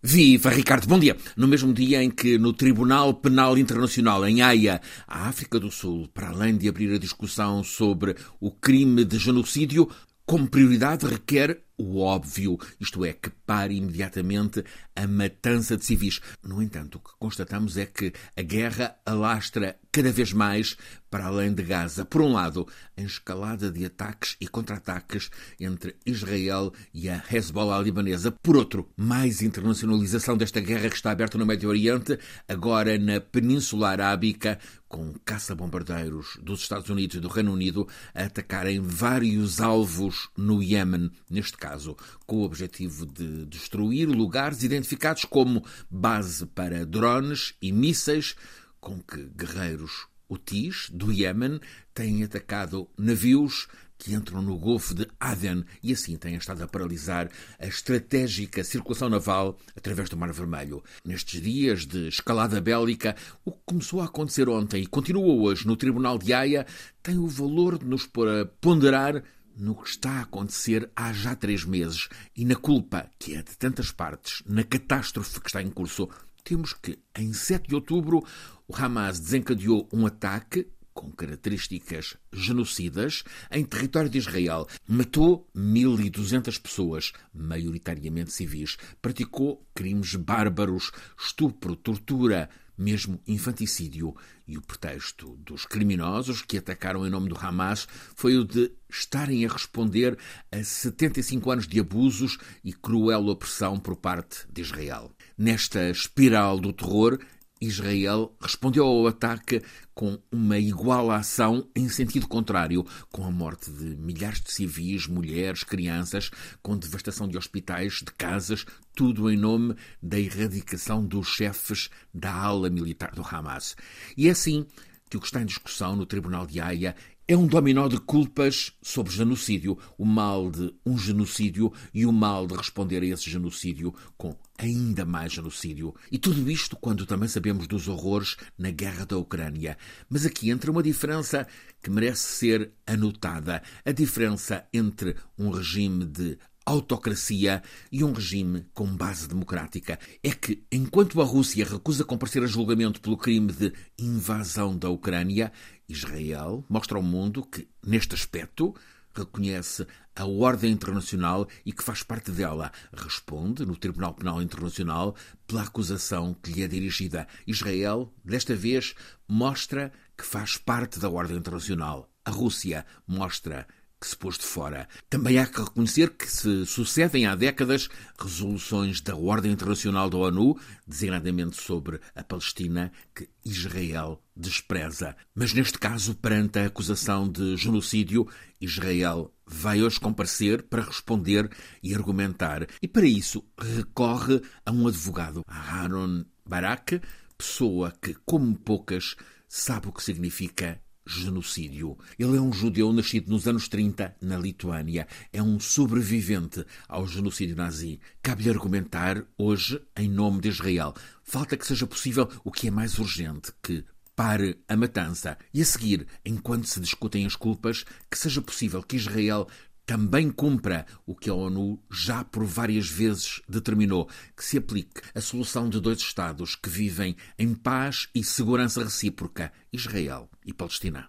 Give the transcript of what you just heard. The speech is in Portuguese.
Viva Ricardo, bom dia. No mesmo dia em que no Tribunal Penal Internacional em Haia, a África do Sul, para além de abrir a discussão sobre o crime de genocídio, como prioridade requer o óbvio, isto é, que pare imediatamente a matança de civis. No entanto, o que constatamos é que a guerra alastra cada vez mais para além de Gaza. Por um lado, a escalada de ataques e contra-ataques entre Israel e a Hezbollah libanesa. Por outro, mais internacionalização desta guerra que está aberta no Médio Oriente, agora na Península Arábica, com caça-bombardeiros dos Estados Unidos e do Reino Unido a atacarem vários alvos no Iêmen, neste caso, com o objetivo de destruir lugares identificados como base para drones e mísseis com que guerreiros hutis do Iémen têm atacado navios que entram no Golfo de Aden e assim têm estado a paralisar a estratégica circulação naval através do Mar Vermelho. Nestes dias de escalada bélica, o que começou a acontecer ontem e continua hoje no Tribunal de Haia tem o valor de nos pôr a ponderar no que está a acontecer há já três meses e na culpa, que é de tantas partes, na catástrofe que está em curso, temos que, em 7 de outubro, o Hamas desencadeou um ataque com características genocidas em território de Israel. Matou 1.200 pessoas, maioritariamente civis. Praticou crimes bárbaros, estupro, tortura, mesmo infanticídio. E o pretexto dos criminosos que atacaram em nome do Hamas foi o de estarem a responder a 75 anos de abusos e cruel opressão por parte de Israel. Nesta espiral do terror, Israel respondeu ao ataque com uma igual ação em sentido contrário, com a morte de milhares de civis, mulheres, crianças, com devastação de hospitais, de casas, tudo em nome da erradicação dos chefes da ala militar do Hamas. E é assim que o que está em discussão no Tribunal de Haia é um dominó de culpas sobre genocídio, o mal de um genocídio e o mal de responder a esse genocídio com ainda mais genocídio. E tudo isto quando também sabemos dos horrores na guerra da Ucrânia. Mas aqui entra uma diferença que merece ser anotada: a diferença entre um regime de autocracia e um regime com base democrática. É que, enquanto a Rússia recusa comparecer a julgamento pelo crime de invasão da Ucrânia, Israel mostra ao mundo que, neste aspecto, reconhece a ordem internacional e que faz parte dela. Responde no Tribunal Penal Internacional pela acusação que lhe é dirigida. Israel, desta vez, mostra que faz parte da ordem internacional. A Rússia mostra que se pôs de fora. Também há que reconhecer que se sucedem há décadas resoluções da Ordem Internacional da ONU, designadamente sobre a Palestina, que Israel despreza. Mas neste caso, perante a acusação de genocídio, Israel vai hoje comparecer para responder e argumentar. E para isso recorre a um advogado, Aaron Barak, pessoa que, como poucas, sabe o que significa genocídio. Ele é um judeu nascido nos anos 30 na Lituânia. É um sobrevivente ao genocídio nazi. Cabe-lhe argumentar hoje em nome de Israel. Falta que seja possível o que é mais urgente, que pare a matança e a seguir, enquanto se discutem as culpas, que seja possível que Israel também cumpra o que a ONU já por várias vezes determinou, que se aplique a solução de dois Estados que vivem em paz e segurança recíproca, Israel e Palestina.